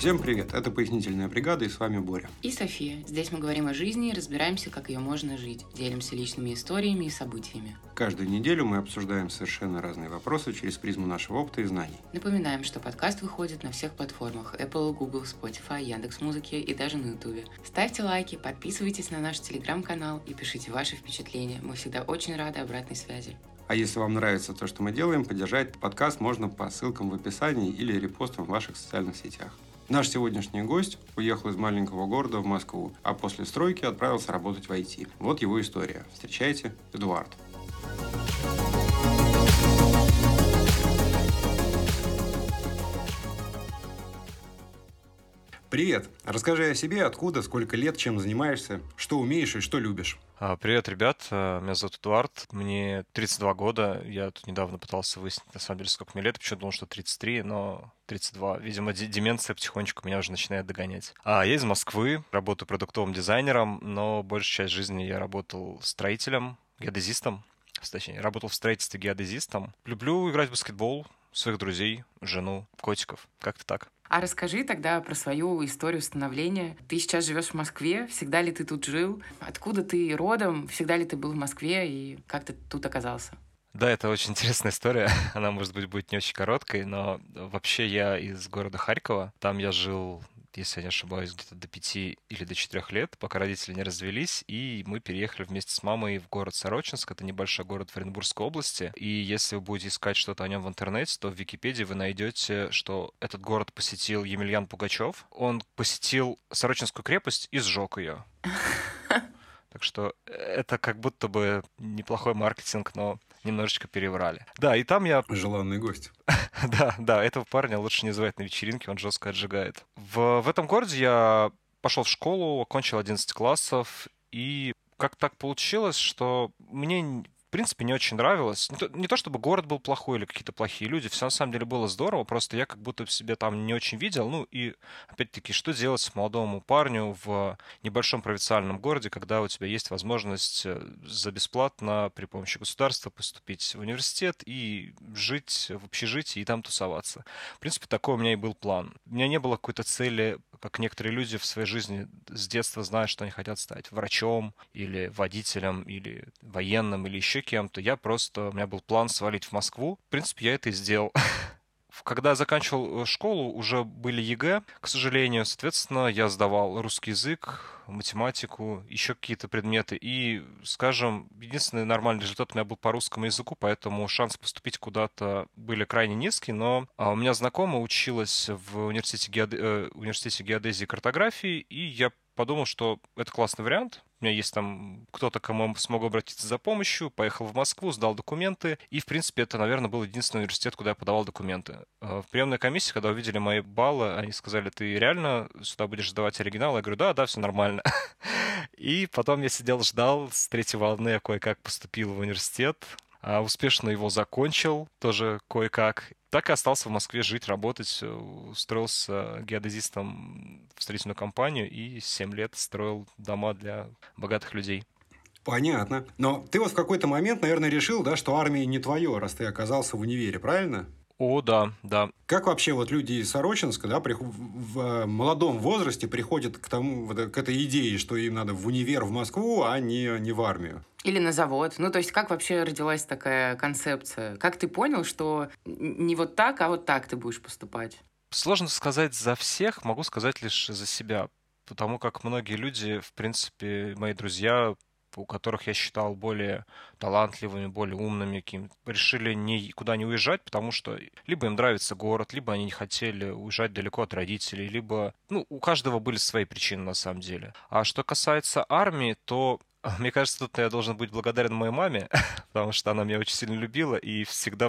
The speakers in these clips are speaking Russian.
Всем привет, это «Пояснительная бригада» и с вами Боря. И София. Здесь мы говорим о жизни и разбираемся, как ее можно жить. Делимся личными историями и событиями. Каждую неделю мы обсуждаем совершенно разные вопросы через призму нашего опыта и знаний. Напоминаем, что подкаст выходит на всех платформах Apple, Google, Spotify, Яндекс.Музыки и даже на YouTube. Ставьте лайки, подписывайтесь на наш телеграм-канал и пишите ваши впечатления. Мы всегда очень рады обратной связи. А если вам нравится то, что мы делаем, поддержать подкаст можно по ссылкам в описании или репостам в ваших социальных сетях. Наш сегодняшний гость уехал из маленького города в Москву, а после стройки отправился работать в IT. Вот его история. Встречайте, Эдуард. Привет! Расскажи о себе, откуда, сколько лет, чем занимаешься, что умеешь и что любишь. А, привет, ребят. А, меня зовут Эдуард. Мне 32 года. Я тут недавно пытался выяснить, на самом деле, сколько мне лет. Почему думал, что 33, но 32. Видимо, деменция потихонечку меня уже начинает догонять. А я из Москвы, работаю продуктовым дизайнером, но большую часть жизни я работал строителем, геодезистом. Точнее, работал в строительстве геодезистом. Люблю играть в баскетбол, своих друзей, жену, котиков. Как-то так. А расскажи тогда про свою историю становления. Ты сейчас живешь в Москве, всегда ли ты тут жил? Откуда ты родом? Всегда ли ты был в Москве и как ты тут оказался? Да, это очень интересная история. Она, может быть, будет не очень короткой, но вообще я из города Харькова. Там я жил если я не ошибаюсь, где-то до пяти или до четырех лет, пока родители не развелись, и мы переехали вместе с мамой в город Сорочинск, это небольшой город в Оренбургской области, и если вы будете искать что-то о нем в интернете, то в Википедии вы найдете, что этот город посетил Емельян Пугачев, он посетил Сорочинскую крепость и сжег ее. Так что это как будто бы неплохой маркетинг, но немножечко переврали. Да, и там я... Желанный гость. да, да, этого парня лучше не звать на вечеринке, он жестко отжигает. В, в этом городе я пошел в школу, окончил 11 классов, и как так получилось, что мне в принципе, не очень нравилось. Не то, не то чтобы город был плохой или какие-то плохие люди, все на самом деле было здорово, просто я как будто в себе там не очень видел. Ну и, опять-таки, что делать молодому парню в небольшом провинциальном городе, когда у тебя есть возможность э, за бесплатно при помощи государства поступить в университет и жить в общежитии и там тусоваться. В принципе, такой у меня и был план. У меня не было какой-то цели как некоторые люди в своей жизни с детства знают, что они хотят стать врачом или водителем или военным или еще кем-то. Я просто, у меня был план свалить в Москву. В принципе, я это и сделал. Когда заканчивал э, школу, уже были ЕГЭ, к сожалению. Соответственно, я сдавал русский язык, математику, еще какие-то предметы. И, скажем, единственный нормальный результат у меня был по русскому языку, поэтому шанс поступить куда-то были крайне низкие. Но а, у меня знакомая училась в университете, геоде... э, университете геодезии и картографии, и я подумал, что это классный вариант. У меня есть там кто-то, кому смогу обратиться за помощью. Поехал в Москву, сдал документы. И, в принципе, это, наверное, был единственный университет, куда я подавал документы. А, в приемной комиссии, когда увидели мои баллы, они сказали, ты реально сюда будешь сдавать оригинал? Я говорю, да, да, все нормально. И потом я сидел, ждал. С третьей волны я кое-как поступил в университет. А, успешно его закончил, тоже кое-как. Так и остался в Москве жить, работать, э, устроился геодезистом в строительную компанию и 7 лет строил дома для богатых людей. Понятно. Но ты вот в какой-то момент, наверное, решил, да, что армия не твое, раз ты оказался в универе, правильно? О, да, да. Как вообще вот люди из Сорочинска, да, в э, молодом возрасте приходят к тому, к этой идее, что им надо в универ в Москву, а не, не в армию? Или на завод. Ну, то есть, как вообще родилась такая концепция? Как ты понял, что не вот так, а вот так ты будешь поступать? Сложно сказать за всех, могу сказать лишь за себя. Потому как многие люди, в принципе, мои друзья, у которых я считал более талантливыми, более умными, каким решили никуда не уезжать, потому что либо им нравится город, либо они не хотели уезжать далеко от родителей, либо, ну, у каждого были свои причины на самом деле. А что касается армии, то мне кажется, тут я должен быть благодарен моей маме, потому что она меня очень сильно любила и всегда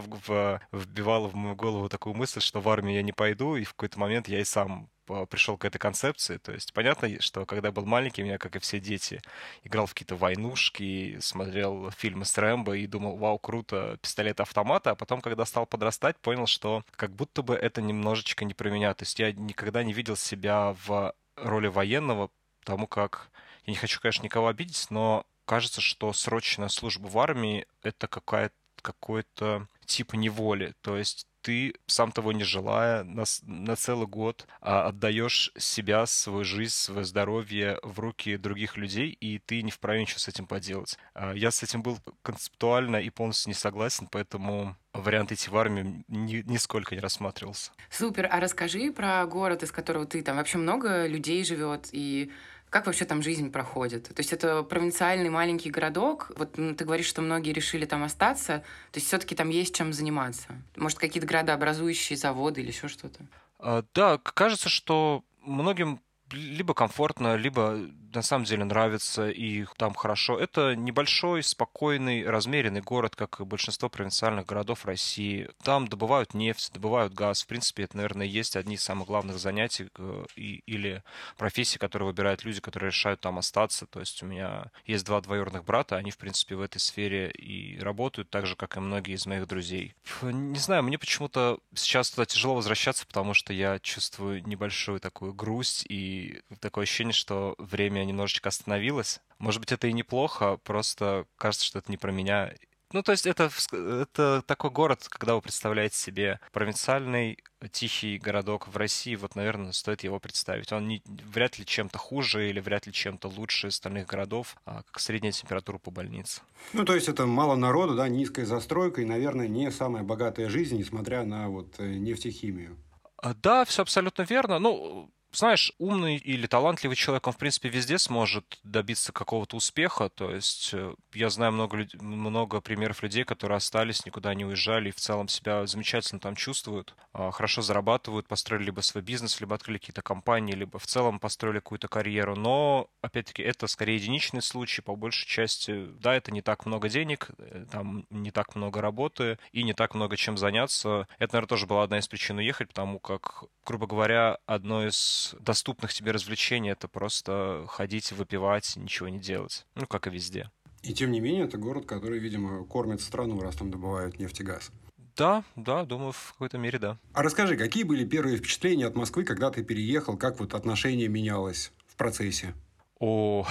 вбивала в мою голову такую мысль, что в армию я не пойду, и в какой-то момент я и сам пришел к этой концепции. То есть понятно, что когда был маленький, меня, как и все дети, играл в какие-то войнушки, смотрел фильмы с Рэмбо и думал, вау, круто, пистолет-автомата. А потом, когда стал подрастать, понял, что как будто бы это немножечко не про меня. То есть я никогда не видел себя в роли военного, потому как я не хочу, конечно, никого обидеть, но кажется, что срочная служба в армии — это какая-то какой-то тип неволи. То есть ты, сам того не желая, на, на целый год а, отдаешь себя, свою жизнь, свое здоровье в руки других людей, и ты не вправе ничего с этим поделать. А, я с этим был концептуально и полностью не согласен, поэтому вариант идти в армию ни, нисколько не рассматривался. Супер. А расскажи про город, из которого ты там вообще много людей живет, и как вообще там жизнь проходит? То есть это провинциальный маленький городок. Вот ну, ты говоришь, что многие решили там остаться. То есть все-таки там есть чем заниматься. Может, какие-то градообразующие заводы или еще что-то? А, да, кажется, что многим либо комфортно, либо на самом деле нравится и там хорошо. Это небольшой, спокойный, размеренный город, как и большинство провинциальных городов России. Там добывают нефть, добывают газ. В принципе, это, наверное, есть одни из самых главных занятий э, и, или профессий, которые выбирают люди, которые решают там остаться. То есть у меня есть два двоюродных брата, они, в принципе, в этой сфере и работают, так же, как и многие из моих друзей. Не знаю, мне почему-то сейчас туда тяжело возвращаться, потому что я чувствую небольшую такую грусть и такое ощущение, что время немножечко остановилась. Может быть, это и неплохо, просто кажется, что это не про меня. Ну, то есть это, это такой город, когда вы представляете себе провинциальный тихий городок в России, вот, наверное, стоит его представить. Он не, вряд ли чем-то хуже или вряд ли чем-то лучше остальных городов, а как средняя температура по больнице. Ну, то есть это мало народу, да, низкая застройка и, наверное, не самая богатая жизнь, несмотря на вот э, нефтехимию. А, да, все абсолютно верно. Ну, знаешь, умный или талантливый человек, он, в принципе, везде сможет добиться какого-то успеха. То есть э, я знаю много, много примеров людей, которые остались, никуда не уезжали и в целом себя замечательно там чувствуют, а, хорошо зарабатывают, построили либо свой бизнес, либо открыли какие-то компании, либо в целом построили какую-то карьеру. Но, опять-таки, это скорее единичный случай, по большей части. Да, это не так много денег, э, там не так много работы и не так много чем заняться. Это, наверное, тоже была одна из причин уехать, потому как, грубо говоря, одно из доступных тебе развлечений это просто ходить, выпивать, ничего не делать. Ну, как и везде. И тем не менее, это город, который, видимо, кормит страну, раз там добывают нефть и газ. Да, да, думаю, в какой-то мере да. А расскажи, какие были первые впечатления от Москвы, когда ты переехал? Как вот отношение менялось в процессе? О,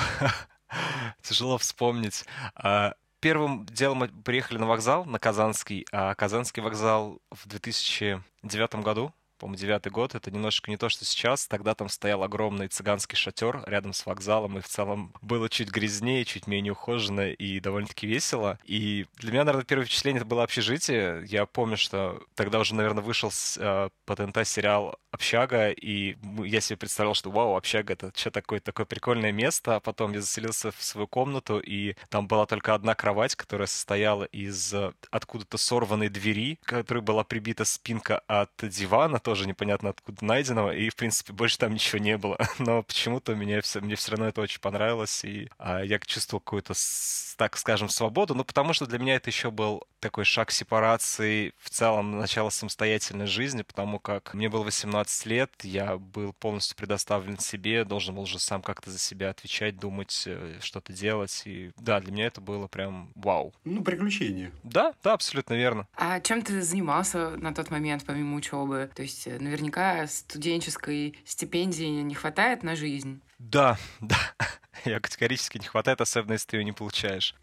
тяжело вспомнить. А, первым делом мы приехали на вокзал, на Казанский. А Казанский вокзал в 2009 году по-моему, девятый год, это немножечко не то, что сейчас. Тогда там стоял огромный цыганский шатер рядом с вокзалом, и в целом было чуть грязнее, чуть менее ухоженно и довольно-таки весело. И для меня, наверное, первое впечатление это было общежитие. Я помню, что тогда уже, наверное, вышел с, э, по ТНТ сериал «Общага», и я себе представлял, что вау, общага — это что такое, такое прикольное место. А потом я заселился в свою комнату, и там была только одна кровать, которая состояла из э, откуда-то сорванной двери, которой была прибита спинка от дивана, тоже непонятно откуда найденного, и, в принципе, больше там ничего не было. Но почему-то мне все, мне все равно это очень понравилось, и а, я чувствовал какую-то, так скажем, свободу, ну, потому что для меня это еще был такой шаг сепарации, в целом, начало самостоятельной жизни, потому как мне было 18 лет, я был полностью предоставлен себе, должен был уже сам как-то за себя отвечать, думать, э, что-то делать, и да, для меня это было прям вау. Ну, приключение. Да, да, абсолютно верно. А чем ты занимался на тот момент, помимо учебы? То есть есть наверняка студенческой стипендии не хватает на жизнь. Да, да. Я категорически не хватает, особенно если ты ее не получаешь.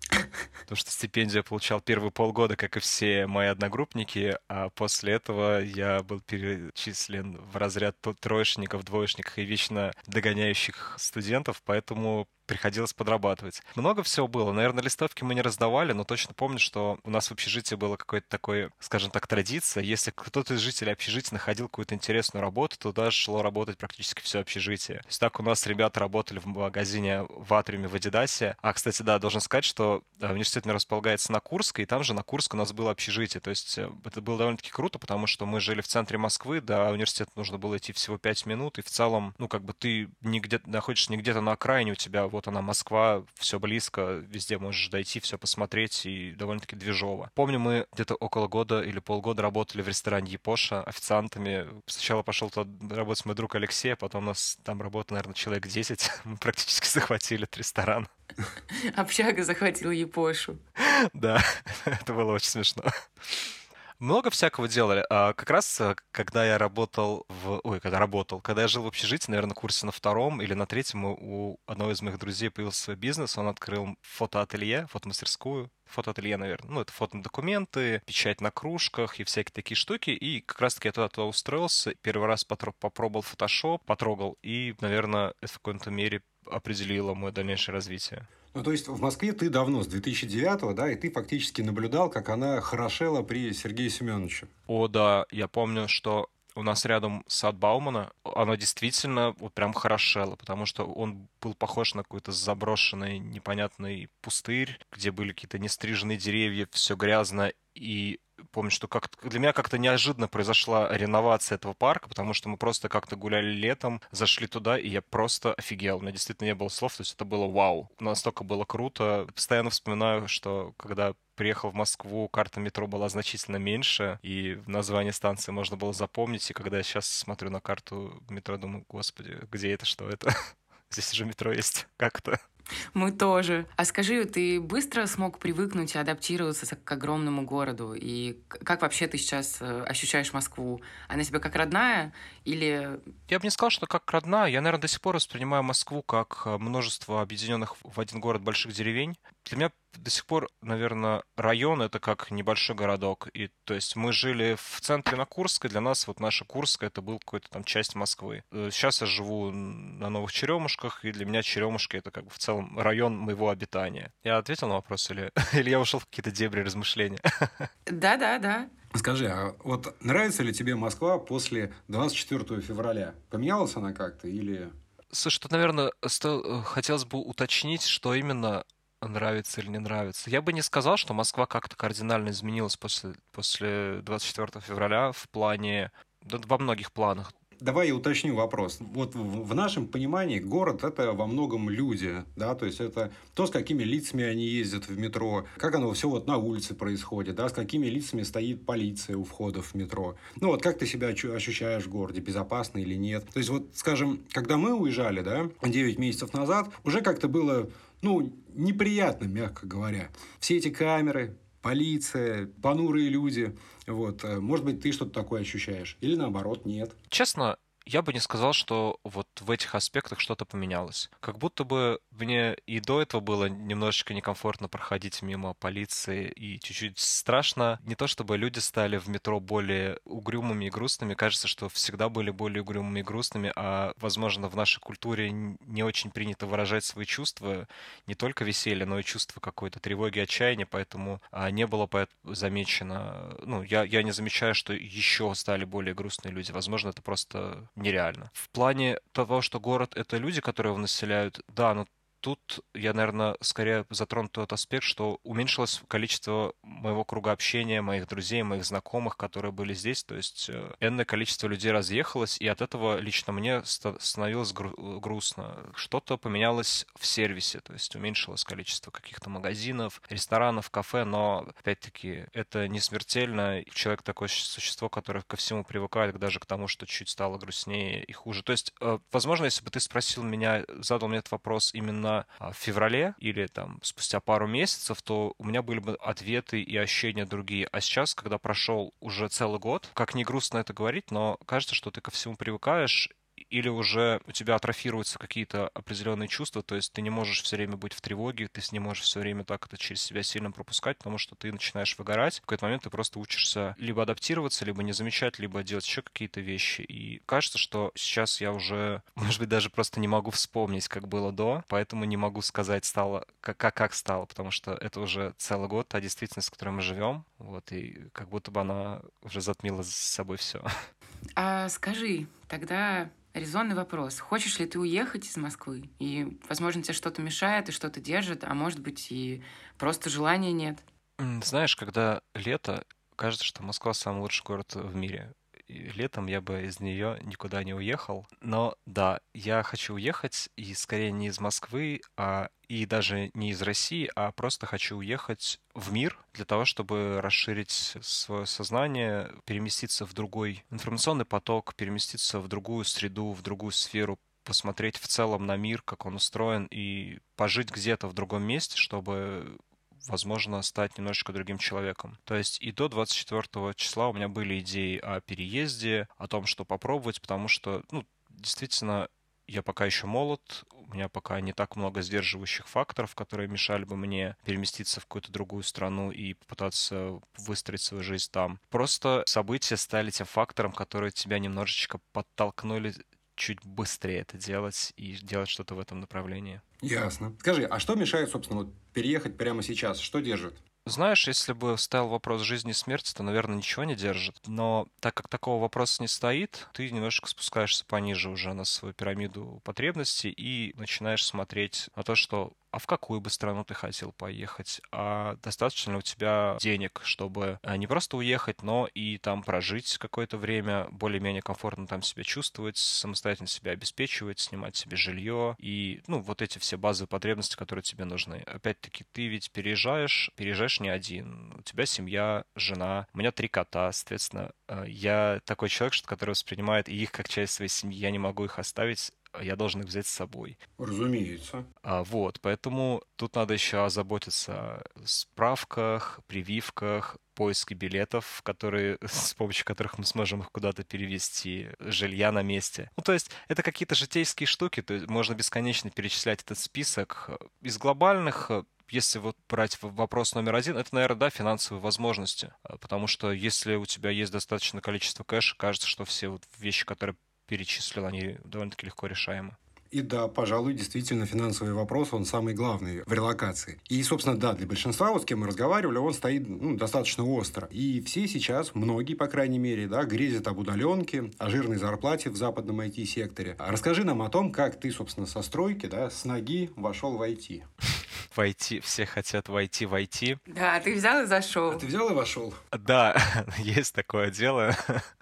Потому что стипендию я получал первые полгода, как и все мои одногруппники, а после этого я был перечислен в разряд троечников, двоечников и вечно догоняющих студентов, поэтому приходилось подрабатывать. Много всего было. Наверное, листовки мы не раздавали, но точно помню, что у нас в общежитии было какое-то такое, скажем так, традиция. Если кто-то из жителей общежития находил какую-то интересную работу, то туда шло работать практически все общежитие. То есть так у нас ребята работали в магазине в Атриуме в Адидасе. А, кстати, да, должен сказать, что э, университет располагается на Курской, и там же на Курск у нас было общежитие. То есть э, это было довольно-таки круто, потому что мы жили в центре Москвы, до университета нужно было идти всего 5 минут, и в целом, ну, как бы ты не где находишься не где-то на окраине, у тебя вот она Москва, все близко, везде можешь дойти, все посмотреть, и довольно-таки движово. Помню, мы где-то около года или полгода работали в ресторане Япоша официантами. Сначала пошел туда работать мой друг Алексей, а потом у нас там работало, наверное, человек 10. Мы практически захватили этот ресторан. Общага захватила Япошу. Да, это было очень смешно. Много всякого делали. А как раз, э, когда я работал в... Ой, когда работал, когда я жил в общежитии, наверное, курсе на втором или на третьем, у одного из моих друзей появился свой бизнес, он открыл фотоателье, фотомастерскую, фотоателье, наверное. Ну, это фотодокументы, печать на кружках и всякие такие штуки. И как раз-таки я туда, туда устроился, первый раз попробовал фотошоп, потрогал, и, наверное, это в какой-то мере определило мое дальнейшее развитие. Ну, то есть в Москве ты давно, с 2009 да, и ты фактически наблюдал, как она хорошела при Сергее Семеновиче. О, да, я помню, что у нас рядом сад Баумана, оно действительно вот прям хорошело, потому что он был похож на какой-то заброшенный, непонятный пустырь, где были какие-то нестриженные деревья, все грязно, и помню, что как для меня как-то неожиданно произошла реновация этого парка, потому что мы просто как-то гуляли летом, зашли туда, и я просто офигел. У меня действительно не было слов, то есть это было вау. Настолько было круто. Постоянно вспоминаю, что когда приехал в Москву, карта метро была значительно меньше, и название станции можно было запомнить. И когда я сейчас смотрю на карту метро, думаю, господи, где это, что это? Здесь уже метро есть. Как это? Мы тоже. А скажи, ты быстро смог привыкнуть и адаптироваться к огромному городу? И как вообще ты сейчас э, ощущаешь Москву? Она тебе как родная или... Я бы не сказал, что как родная. Я, наверное, до сих пор воспринимаю Москву как э, множество объединенных в один город больших деревень. Для меня до сих пор, наверное, район это как небольшой городок. И то есть мы жили в центре на Курской, для нас вот наша Курская это был какой-то там часть Москвы. Э, сейчас я живу на Новых Черемушках, и для меня Черемушка это как бы в целом район моего обитания. Я ответил на вопрос или, или я ушел в какие-то дебри размышления? Да, да, да. Скажи, а вот нравится ли тебе Москва после 24 февраля? Поменялась она как-то или... Слушай, тут, наверное, сто... Э, хотелось бы уточнить, что именно нравится или не нравится. Я бы не сказал, что Москва как-то кардинально изменилась после, после 24 февраля в плане, да, во многих планах. Давай я уточню вопрос. Вот в нашем понимании город – это во многом люди, да, то есть это то, с какими лицами они ездят в метро, как оно все вот на улице происходит, да, с какими лицами стоит полиция у входа в метро. Ну вот как ты себя ощущаешь в городе, безопасно или нет. То есть вот, скажем, когда мы уезжали, да, 9 месяцев назад, уже как-то было ну, неприятно, мягко говоря. Все эти камеры, полиция, понурые люди. Вот. Э, может быть, ты что-то такое ощущаешь. Или наоборот, нет. Честно, я бы не сказал, что вот в этих аспектах что-то поменялось. Как будто бы мне и до этого было немножечко некомфортно проходить мимо полиции и чуть-чуть страшно. Не то чтобы люди стали в метро более угрюмыми и грустными, кажется, что всегда были более угрюмыми и грустными, а, возможно, в нашей культуре не очень принято выражать свои чувства, не только веселье, но и чувства какой-то тревоги, отчаяния, поэтому а, не было замечено, ну, я, я не замечаю, что еще стали более грустные люди. Возможно, это просто нереально. В плане того, что город — это люди, которые его населяют, да, но тут я, наверное, скорее затрону тот аспект, что уменьшилось количество моего круга общения, моих друзей, моих знакомых, которые были здесь. То есть э, энное количество людей разъехалось, и от этого лично мне становилось гру- грустно. Что-то поменялось в сервисе, то есть уменьшилось количество каких-то магазинов, ресторанов, кафе, но, опять-таки, это не смертельно. Человек такое существо, которое ко всему привыкает, даже к тому, что чуть стало грустнее и хуже. То есть, э, возможно, если бы ты спросил меня, задал мне этот вопрос именно на в феврале или там спустя пару месяцев, то у меня были бы ответы и ощущения другие. А сейчас, когда прошел уже целый год, как не грустно это говорить, но кажется, что ты ко всему привыкаешь, или уже у тебя атрофируются какие-то определенные чувства, то есть ты не можешь все время быть в тревоге, ты не можешь все время так это через себя сильно пропускать, потому что ты начинаешь выгорать. В какой-то момент ты просто учишься либо адаптироваться, либо не замечать, либо делать еще какие-то вещи. И кажется, что сейчас я уже, может быть, даже просто не могу вспомнить, как было до, поэтому не могу сказать, стало, как, как, как стало, потому что это уже целый год, та действительность, в которой мы живем, вот, и как будто бы она уже затмила с собой все. А скажи, тогда резонный вопрос. Хочешь ли ты уехать из Москвы? И, возможно, тебе что-то мешает и что-то держит, а может быть и просто желания нет. Знаешь, когда лето, кажется, что Москва самый лучший город в мире. Летом я бы из нее никуда не уехал. Но да, я хочу уехать, и скорее не из Москвы, а и даже не из России, а просто хочу уехать в мир для того, чтобы расширить свое сознание, переместиться в другой информационный поток, переместиться в другую среду, в другую сферу, посмотреть в целом на мир, как он устроен, и пожить где-то в другом месте, чтобы возможно, стать немножечко другим человеком. То есть и до 24 числа у меня были идеи о переезде, о том, что попробовать, потому что, ну, действительно, я пока еще молод, у меня пока не так много сдерживающих факторов, которые мешали бы мне переместиться в какую-то другую страну и попытаться выстроить свою жизнь там. Просто события стали тем фактором, который тебя немножечко подтолкнули чуть быстрее это делать и делать что-то в этом направлении. Ясно. Скажи, а что мешает, собственно, вот переехать прямо сейчас? Что держит? Знаешь, если бы стоял вопрос жизни и смерти, то, наверное, ничего не держит. Но так как такого вопроса не стоит, ты немножко спускаешься пониже уже на свою пирамиду потребностей и начинаешь смотреть на то, что а в какую бы страну ты хотел поехать, а достаточно ли у тебя денег, чтобы а, не просто уехать, но и там прожить какое-то время, более-менее комфортно там себя чувствовать, самостоятельно себя обеспечивать, снимать себе жилье? И, ну, вот эти все базовые потребности, которые тебе нужны. Опять-таки, ты ведь переезжаешь, переезжаешь не один, у тебя семья, жена, у меня три кота, соответственно, а, я такой человек, который воспринимает их как часть своей семьи, я не могу их оставить я должен их взять с собой. Разумеется. А, вот, поэтому тут надо еще озаботиться о справках, прививках, поиске билетов, которые, с помощью которых мы сможем их куда-то перевести, жилья на месте. Ну, то есть это какие-то житейские штуки, то есть можно бесконечно перечислять этот список. Из глобальных если вот брать вопрос номер один, это, наверное, да, финансовые возможности. Потому что если у тебя есть достаточное количество кэша, кажется, что все вот вещи, которые перечислил, они довольно-таки легко решаемы. И да, пожалуй, действительно, финансовый вопрос, он самый главный в релокации. И, собственно, да, для большинства, вот с кем мы разговаривали, он стоит ну, достаточно остро. И все сейчас, многие, по крайней мере, да, грезят об удаленке, о жирной зарплате в западном IT-секторе. А расскажи нам о том, как ты, собственно, со стройки, да, с ноги вошел в IT. Войти, все хотят войти в IT. Да, ты взял и зашел. А ты взял и вошел? Да, есть такое дело.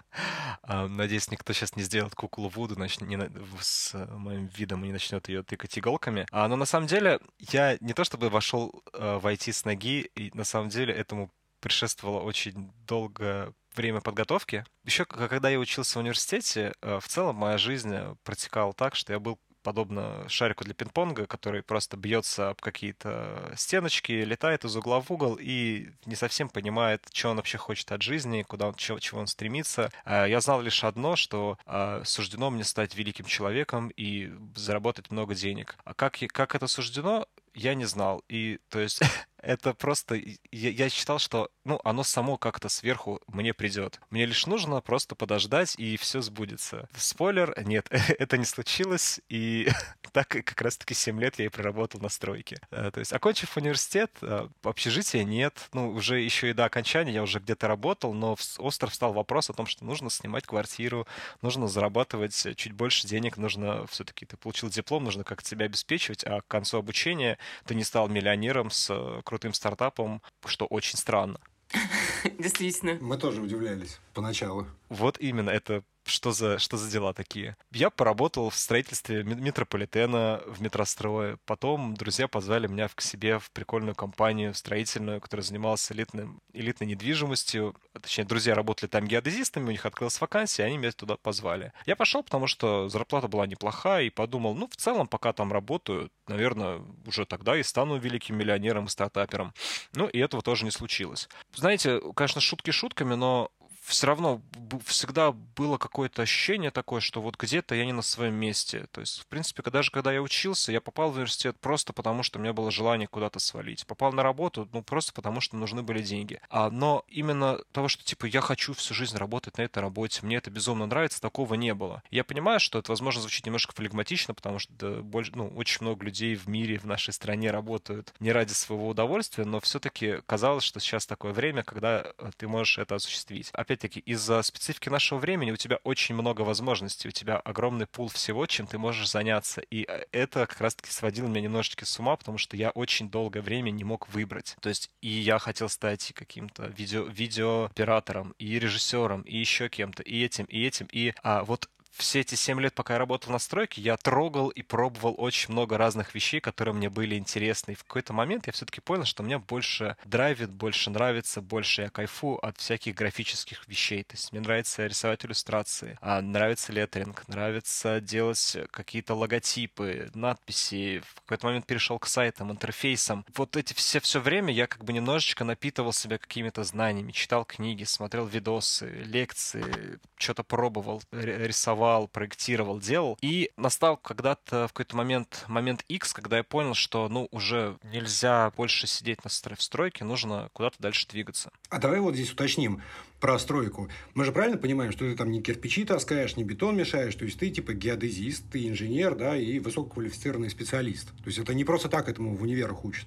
А, надеюсь, никто сейчас не сделает куклу Вуду нач... не... с моим видом и не начнет ее тыкать иголками. А, но на самом деле я не то чтобы вошел э, в IT с ноги, и на самом деле этому предшествовало очень долго время подготовки. Еще когда я учился в университете, э, в целом моя жизнь протекала так, что я был подобно шарику для пинг-понга, который просто бьется об какие-то стеночки, летает из угла в угол и не совсем понимает, что он вообще хочет от жизни, куда он, чего, чего он стремится. А, я знал лишь одно, что а, суждено мне стать великим человеком и заработать много денег. А как, как это суждено, я не знал. И, то есть, это просто... Я, я считал, что, ну, оно само как-то сверху мне придет. Мне лишь нужно просто подождать, и все сбудется. Спойлер, нет, это не случилось, и так как раз-таки 7 лет я и проработал на стройке. Э, то есть, окончив университет, э, общежития нет. Ну, уже еще и до окончания я уже где-то работал, но остров стал вопрос о том, что нужно снимать квартиру, нужно зарабатывать чуть больше денег, нужно все-таки, ты получил диплом, нужно как-то себя обеспечивать, а к концу обучения ты не стал миллионером с э, крутым стартапом, что очень странно. Действительно. Мы тоже удивлялись поначалу. Вот именно, это что за, что за дела такие? Я поработал в строительстве метрополитена в метрострое. Потом друзья позвали меня к себе в прикольную компанию строительную, которая занималась элитным, элитной недвижимостью. Точнее, друзья работали там геодезистами, у них открылась вакансия, они меня туда позвали. Я пошел, потому что зарплата была неплохая, и подумал, ну, в целом, пока там работаю, наверное, уже тогда и стану великим миллионером и стартапером. Ну, и этого тоже не случилось. Знаете, конечно, шутки шутками, но все равно всегда было какое-то ощущение такое, что вот где-то я не на своем месте. То есть, в принципе, даже когда я учился, я попал в университет просто потому, что у меня было желание куда-то свалить. Попал на работу, ну, просто потому, что нужны были деньги. А, но именно того, что, типа, я хочу всю жизнь работать на этой работе, мне это безумно нравится, такого не было. Я понимаю, что это, возможно, звучит немножко флегматично, потому что да, больше, ну, очень много людей в мире, в нашей стране работают не ради своего удовольствия, но все-таки казалось, что сейчас такое время, когда э, ты можешь это осуществить. Опять опять-таки, из-за специфики нашего времени у тебя очень много возможностей, у тебя огромный пул всего, чем ты можешь заняться. И э, это как раз-таки сводило меня немножечко с ума, потому что я очень долгое время не мог выбрать. То есть и я хотел стать каким-то видео, видеооператором, и режиссером, и еще кем-то, и этим, и этим. И а, вот все эти 7 лет, пока я работал на стройке, я трогал и пробовал очень много разных вещей, которые мне были интересны. И в какой-то момент я все-таки понял, что мне больше драйвит, больше нравится, больше я кайфу от всяких графических вещей. То есть мне нравится рисовать иллюстрации, а нравится леттеринг, нравится делать какие-то логотипы, надписи. В какой-то момент перешел к сайтам, интерфейсам. Вот эти все все время я как бы немножечко напитывал себя какими-то знаниями, читал книги, смотрел видосы, лекции, что-то пробовал, рисовал, проектировал, делал. И настал когда-то в какой-то момент, момент X, когда я понял, что, ну, уже нельзя больше сидеть на в стройке, нужно куда-то дальше двигаться. А давай вот здесь уточним про стройку. Мы же правильно понимаем, что ты там не кирпичи таскаешь, не бетон мешаешь, то есть ты типа геодезист, ты инженер, да, и высококвалифицированный специалист. То есть это не просто так этому в универах учат.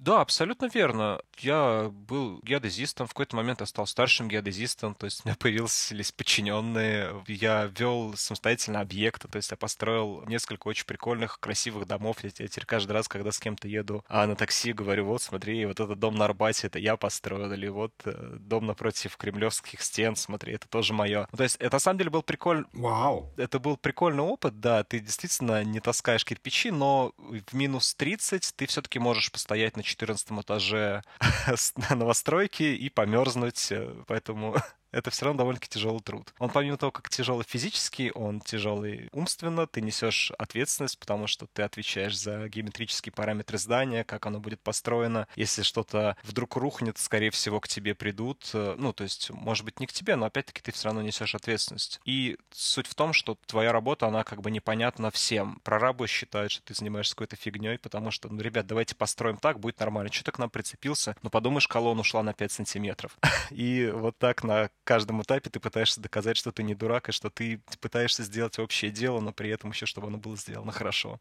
Да, абсолютно верно. Я был геодезистом, в какой-то момент я стал старшим геодезистом, то есть у меня появились подчиненные, я вел самостоятельно объекты, то есть я построил несколько очень прикольных, красивых домов. Я теперь каждый раз, когда с кем-то еду а на такси, говорю, вот смотри, вот этот дом на Арбате, это я построил, или вот э, дом напротив кремлевских стен, смотри, это тоже мое. Ну, то есть это на самом деле был прикольный... Вау! Это был прикольный опыт, да, ты действительно не таскаешь кирпичи, но в минус 30 ты все-таки можешь постоять на 14 этаже новостройки и померзнуть, э, поэтому это все равно довольно-таки тяжелый труд. Он помимо того, как тяжелый физически, он тяжелый умственно, ты несешь ответственность, потому что ты отвечаешь за геометрические параметры здания, как оно будет построено. Если что-то вдруг рухнет, скорее всего, к тебе придут. Ну, то есть, может быть, не к тебе, но опять-таки ты все равно несешь ответственность. И суть в том, что твоя работа, она как бы непонятна всем. Прорабы считают, что ты занимаешься какой-то фигней, потому что, ну, ребят, давайте построим так, будет нормально. Что ты к нам прицепился? Ну, подумаешь, колонна ушла на 5 сантиметров. И вот так на каждом этапе ты пытаешься доказать, что ты не дурак, и что ты пытаешься сделать общее дело, но при этом еще, чтобы оно было сделано хорошо.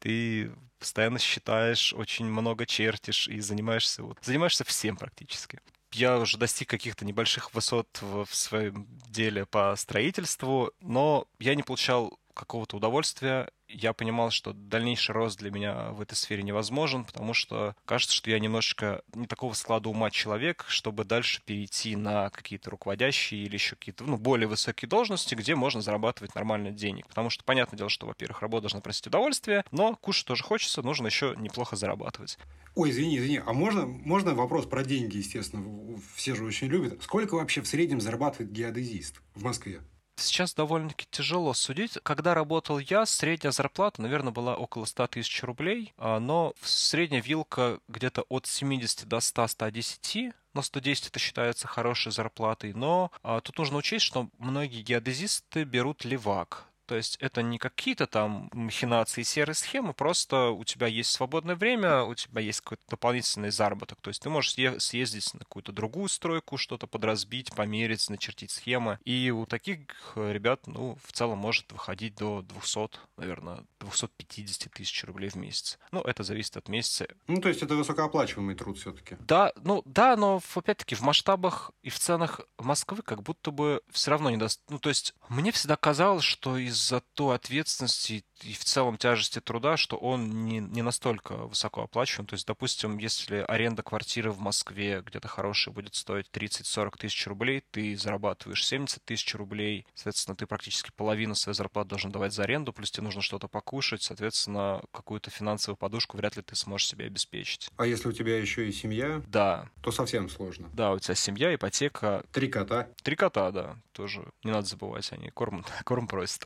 Ты постоянно считаешь, очень много чертишь и занимаешься, вот, занимаешься всем практически я уже достиг каких-то небольших высот в, в своем деле по строительству, но я не получал какого-то удовольствия. Я понимал, что дальнейший рост для меня в этой сфере невозможен, потому что кажется, что я немножечко не такого склада ума человек, чтобы дальше перейти на какие-то руководящие или еще какие-то ну, более высокие должности, где можно зарабатывать нормально денег. Потому что понятное дело, что, во-первых, работа должна приносить удовольствие, но кушать тоже хочется, нужно еще неплохо зарабатывать. Ой, извини, извини, а можно, можно вопрос про деньги, естественно, все же очень любят. Сколько вообще в среднем зарабатывает геодезист в Москве? Сейчас довольно-таки тяжело судить. Когда работал я, средняя зарплата, наверное, была около 100 тысяч рублей, а, но средняя вилка где-то от 70 до 100-110 но 110 это считается хорошей зарплатой. Но а, тут нужно учесть, что многие геодезисты берут левак. То есть это не какие-то там махинации серой схемы, просто у тебя есть свободное время, у тебя есть какой-то дополнительный заработок. То есть ты можешь съездить на какую-то другую стройку, что-то подразбить, померить, начертить схемы. И у таких ребят, ну, в целом может выходить до 200, наверное, 250 тысяч рублей в месяц. Ну, это зависит от месяца. Ну, то есть это высокооплачиваемый труд все-таки. Да, ну, да, но опять-таки в масштабах и в ценах Москвы как будто бы все равно не даст. Ну, то есть мне всегда казалось, что из из-за той ответственности и в целом тяжести труда, что он не, не настолько высоко оплачиваем. То есть, допустим, если аренда квартиры в Москве где-то хорошая будет стоить 30-40 тысяч рублей, ты зарабатываешь 70 тысяч рублей, соответственно, ты практически половину своей зарплаты должен давать за аренду, плюс тебе нужно что-то покушать, соответственно, какую-то финансовую подушку вряд ли ты сможешь себе обеспечить. А если у тебя еще и семья? Да. То совсем сложно. Да, у тебя семья, ипотека. Три кота. Три кота, да, тоже. Не надо забывать, они корм, корм просят.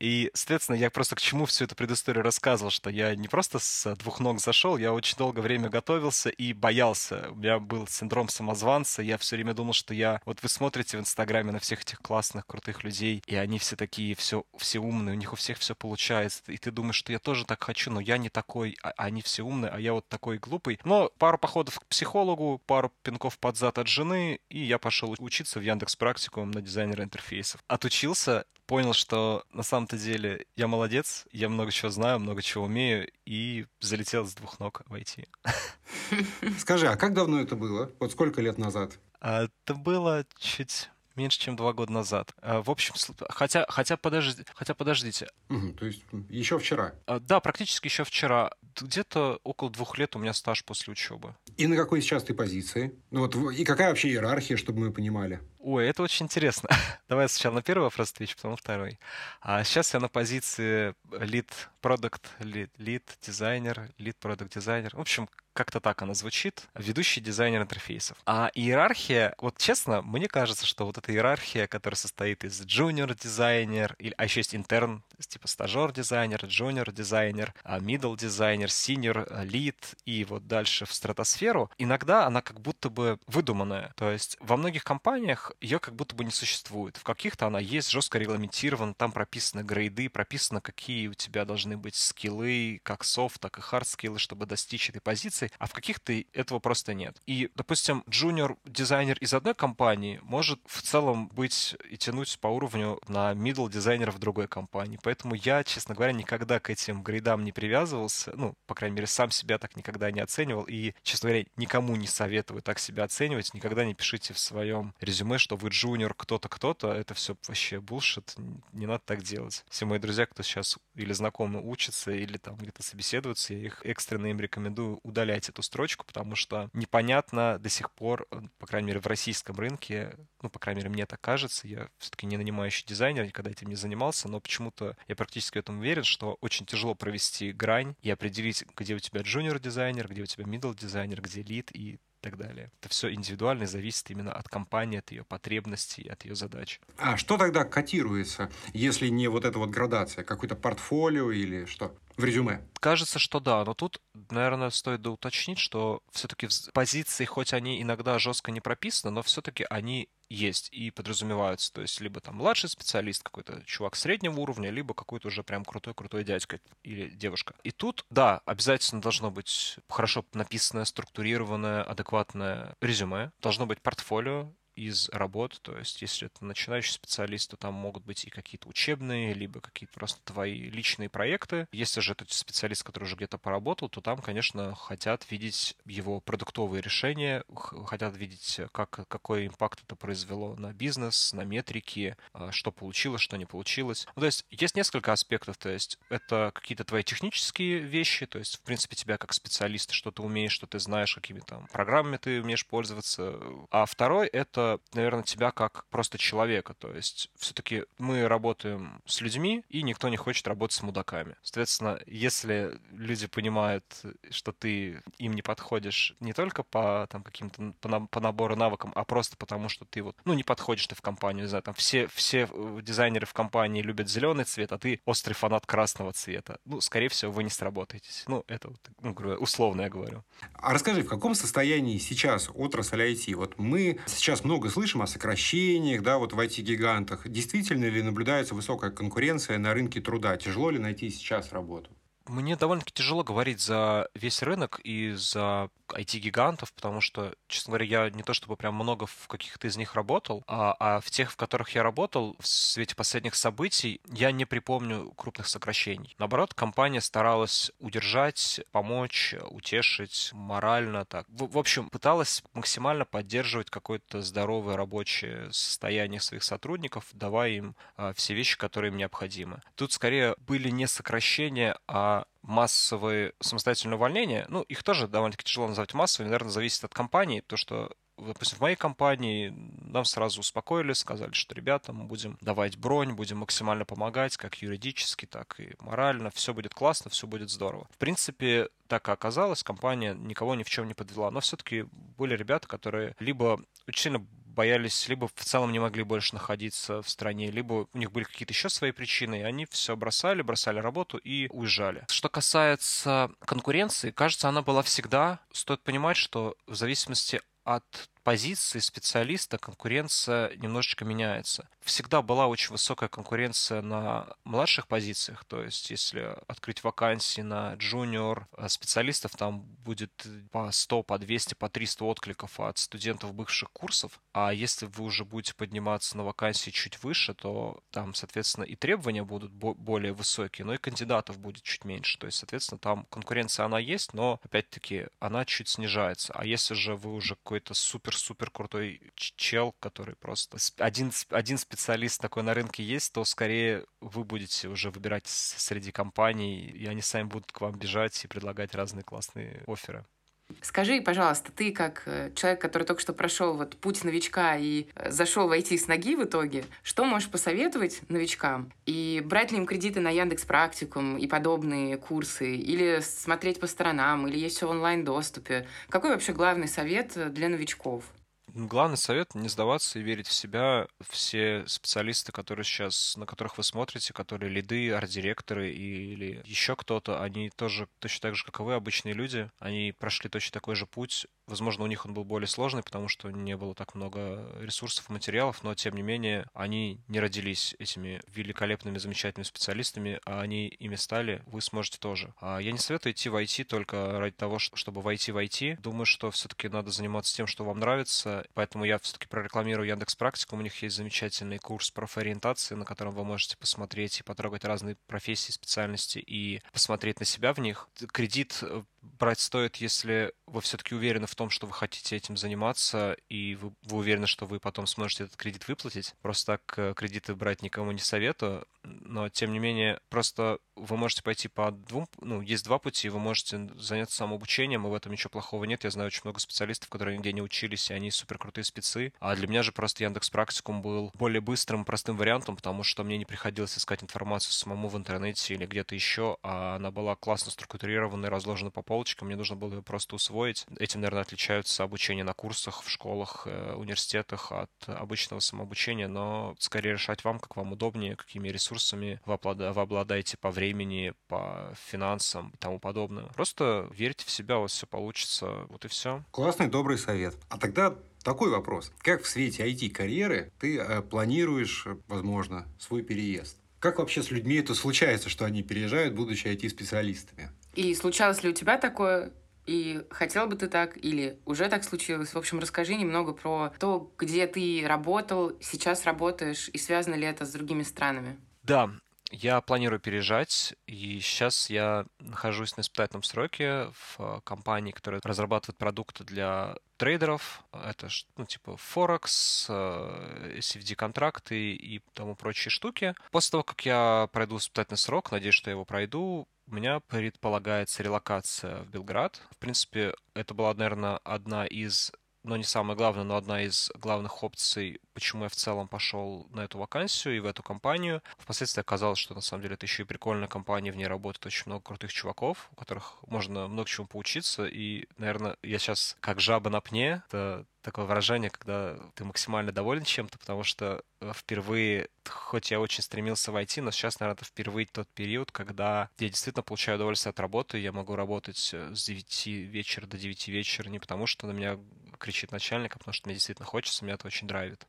И, соответственно, я просто к чему всю эту предысторию рассказывал, что я не просто с двух ног зашел, я очень долгое время готовился и боялся. У меня был синдром самозванца, я все время думал, что я... Вот вы смотрите в Инстаграме на всех этих классных, крутых людей, и они все такие, все, все умные, у них у всех все получается. И ты думаешь, что я тоже так хочу, но я не такой, а они все умные, а я вот такой глупый. Но пару походов к психологу, пару пинков под зад от жены, и я пошел учиться в Яндекс Практикум на дизайнера интерфейсов. Отучился, понял, что на самом-то деле я молодец, я много чего знаю, много чего умею, и залетел с двух ног в IT. Скажи, а как давно это было? Вот сколько лет назад? А, это было чуть меньше, чем два года назад. А, в общем, хотя, хотя, подожди, хотя подождите. Угу, то есть еще вчера? А, да, практически еще вчера. Где-то около двух лет у меня стаж после учебы. И на какой сейчас ты позиции? Ну вот, и какая вообще иерархия, чтобы мы понимали? Ой, это очень интересно. Давай сначала на первый вопрос отвечу, потом на второй. А сейчас я на позиции product, lead, lead дизайнер, lead product дизайнер. В общем, как-то так она звучит, ведущий дизайнер интерфейсов. А иерархия, вот честно, мне кажется, что вот эта иерархия, которая состоит из junior дизайнер, а еще есть интерн, типа стажер дизайнер, junior дизайнер, а middle дизайнер, senior, lead и вот дальше в стратосферу, иногда она как будто бы выдуманная. То есть во многих компаниях ее как будто бы не существует. В каких-то она есть жестко регламентирована, там прописаны грейды, прописано, какие у тебя должны быть скиллы, как софт, так и хард скиллы, чтобы достичь этой позиции а в каких-то этого просто нет. И, допустим, джуниор-дизайнер из одной компании может в целом быть и тянуть по уровню на middle дизайнера в другой компании. Поэтому я, честно говоря, никогда к этим грейдам не привязывался. Ну, по крайней мере, сам себя так никогда не оценивал. И, честно говоря, никому не советую так себя оценивать. Никогда не пишите в своем резюме, что вы джуниор кто-то, кто-то. Это все вообще булшит. Не надо так делать. Все мои друзья, кто сейчас или знакомы учатся, или там где-то собеседуются, я их экстренно им рекомендую удалять эту строчку, потому что непонятно до сих пор, э, по крайней мере, в российском рынке, ну, по крайней мере, мне так кажется, я все-таки не нанимающий дизайнер, никогда этим не занимался, но почему-то я практически в этом уверен, что очень тяжело провести грань и определить, где у тебя джуниор-дизайнер, где у тебя middle дизайнер, где лид и так далее. Это все индивидуально и зависит именно от компании, от ее потребностей, от ее задач. А что тогда котируется, если не вот эта вот градация? Какое-то портфолио или что? В резюме. Кажется, что да, но тут, наверное, стоит уточнить, что все-таки позиции, хоть они иногда жестко не прописаны, но все-таки они есть и подразумеваются. То есть либо там младший специалист, какой-то чувак среднего уровня, либо какой-то уже прям крутой-крутой дядька или девушка. И тут, да, обязательно должно быть хорошо написанное, структурированное, адекватное резюме, должно быть портфолио, из работ. То есть, если это начинающий специалист, то там могут быть и какие-то учебные, либо какие-то просто твои личные проекты. Если же это специалист, который уже где-то поработал, то там, конечно, хотят видеть его продуктовые решения, хотят видеть, как, какой импакт это произвело на бизнес, на метрики, а, что получилось, что не получилось. Ну, то есть, есть несколько аспектов. То есть, это какие-то твои технические вещи, то есть, в принципе, тебя как специалист, что ты умеешь, что ты знаешь, какими там программами ты умеешь пользоваться. А второй — это наверное, тебя как просто человека. То есть все-таки мы работаем с людьми, и никто не хочет работать с мудаками. Соответственно, если люди понимают, что ты им не подходишь не только по там каким-то по, по набору навыкам, а просто потому, что ты вот, ну, не подходишь ты в компанию, не знаю, там все, все э, дизайнеры в компании любят зеленый цвет, а ты острый фанат красного цвета. Ну, скорее всего, вы не сработаетесь. Ну, это ну, условно я говорю. А расскажи, в каком состоянии сейчас отрасль IT? Вот мы сейчас много много слышим о сокращениях, да, вот в IT-гигантах. Действительно ли наблюдается высокая конкуренция на рынке труда? Тяжело ли найти сейчас работу? Мне довольно-таки тяжело говорить за весь рынок и за IT-гигантов, потому что, честно говоря, я не то чтобы прям много в каких-то из них работал, а, а в тех, в которых я работал, в свете последних событий, я не припомню крупных сокращений. Наоборот, компания старалась удержать, помочь, утешить морально так. В, в общем, пыталась максимально поддерживать какое-то здоровое рабочее состояние своих сотрудников, давая им а, все вещи, которые им необходимы. Тут скорее были не сокращения, а массовые самостоятельные увольнения, ну, их тоже довольно-таки тяжело назвать массовыми, наверное, зависит от компании, то, что допустим, в моей компании нам сразу успокоили, сказали, что, ребята, мы будем давать бронь, будем максимально помогать, как юридически, так и морально, все будет классно, все будет здорово. В принципе, так и оказалось, компания никого ни в чем не подвела, но все-таки были ребята, которые либо очень сильно боялись, либо в целом не могли больше находиться в стране, либо у них были какие-то еще свои причины, и они все бросали, бросали работу и уезжали. Что касается конкуренции, кажется, она была всегда. Стоит понимать, что в зависимости от позиции специалиста конкуренция немножечко меняется. Всегда была очень высокая конкуренция на младших позициях, то есть если открыть вакансии на джуниор э, специалистов, там будет по 100, по 200, по 300 откликов от студентов бывших курсов, а если вы уже будете подниматься на вакансии чуть выше, то там, соответственно, и требования будут более высокие, но и кандидатов будет чуть меньше, то есть, соответственно, там конкуренция она есть, но, опять-таки, она чуть снижается. А если же вы уже какой-то супер супер крутой чел, который просто один, один специалист такой на рынке есть, то скорее вы будете уже выбирать среди компаний, и они сами будут к вам бежать и предлагать разные классные оферы. Скажи, пожалуйста, ты как э, человек, который только что прошел вот путь новичка и э, зашел в IT с ноги в итоге, что можешь посоветовать новичкам? И брать ли им кредиты на Яндекс Практикум и подобные курсы? Или смотреть по сторонам? Или есть все в онлайн-доступе? Какой вообще главный совет э, для новичков? Главный совет — не сдаваться и верить в себя. Все специалисты, которые сейчас, на которых вы смотрите, которые лиды, арт-директоры или еще кто-то, они тоже точно так же, как и вы, обычные люди. Они прошли точно такой же путь. Возможно, у них он был более сложный, потому что не было так много ресурсов и материалов, но, тем не менее, они не родились этими великолепными, замечательными специалистами, а они ими стали, вы сможете тоже. А я не советую идти в IT только ради того, чтобы войти в IT. Думаю, что все-таки надо заниматься тем, что вам нравится, поэтому я все-таки прорекламирую Яндекс Практикум. У них есть замечательный курс профориентации, на котором вы можете посмотреть и потрогать разные профессии, специальности и посмотреть на себя в них. Кредит э, брать стоит, если вы все-таки уверены в том, что вы хотите этим заниматься, и вы, вы уверены, что вы потом сможете этот кредит выплатить. Просто так э, кредиты брать никому не советую, но тем не менее, просто вы можете пойти по двум, ну, есть два пути, вы можете заняться самообучением, и в этом ничего плохого нет. Я знаю очень много специалистов, которые нигде не учились, и они супер крутые спецы. А для меня же просто Яндекс Практикум был более быстрым, простым вариантом, потому что мне не приходилось искать информацию самому в интернете или где-то еще, а она была классно структурирована и разложена по полочкам, мне нужно было ее просто усвоить. Этим, наверное, отличаются обучение на курсах, в школах, э, университетах от обычного самообучения, но скорее решать вам, как вам удобнее, какими ресурсами вы, обладаете по времени, по финансам и тому подобное. Просто верьте в себя, у вас все получится, вот и все. Классный, добрый совет. А тогда такой вопрос. Как в свете IT-карьеры ты э, планируешь, возможно, свой переезд? Как вообще с людьми это случается, что они переезжают, будучи IT-специалистами? И случалось ли у тебя такое? И хотел бы ты так, или уже так случилось? В общем, расскажи немного про то, где ты работал, сейчас работаешь, и связано ли это с другими странами. Да, я планирую переезжать, и сейчас я нахожусь на испытательном сроке в компании, которая разрабатывает продукты для трейдеров. Это, ну, типа, Форекс, CFD-контракты и тому прочие штуки. После того, как я пройду испытательный срок, надеюсь, что я его пройду, у меня предполагается релокация в Белград. В принципе, это была, наверное, одна из но не самое главное, но одна из главных опций, почему я в целом пошел на эту вакансию и в эту компанию. Впоследствии оказалось, что на самом деле это еще и прикольная компания, в ней работает очень много крутых чуваков, у которых можно много чему поучиться. И, наверное, я сейчас как жаба на пне, это такое выражение, когда ты максимально доволен чем-то, потому что э, впервые, хоть я очень стремился войти, но сейчас, наверное, это впервые тот период, когда я действительно получаю удовольствие от работы, я могу работать э, с 9 вечера до 9 вечера не потому, что на меня кричит начальник, а потому что мне действительно хочется, меня это очень драйвит.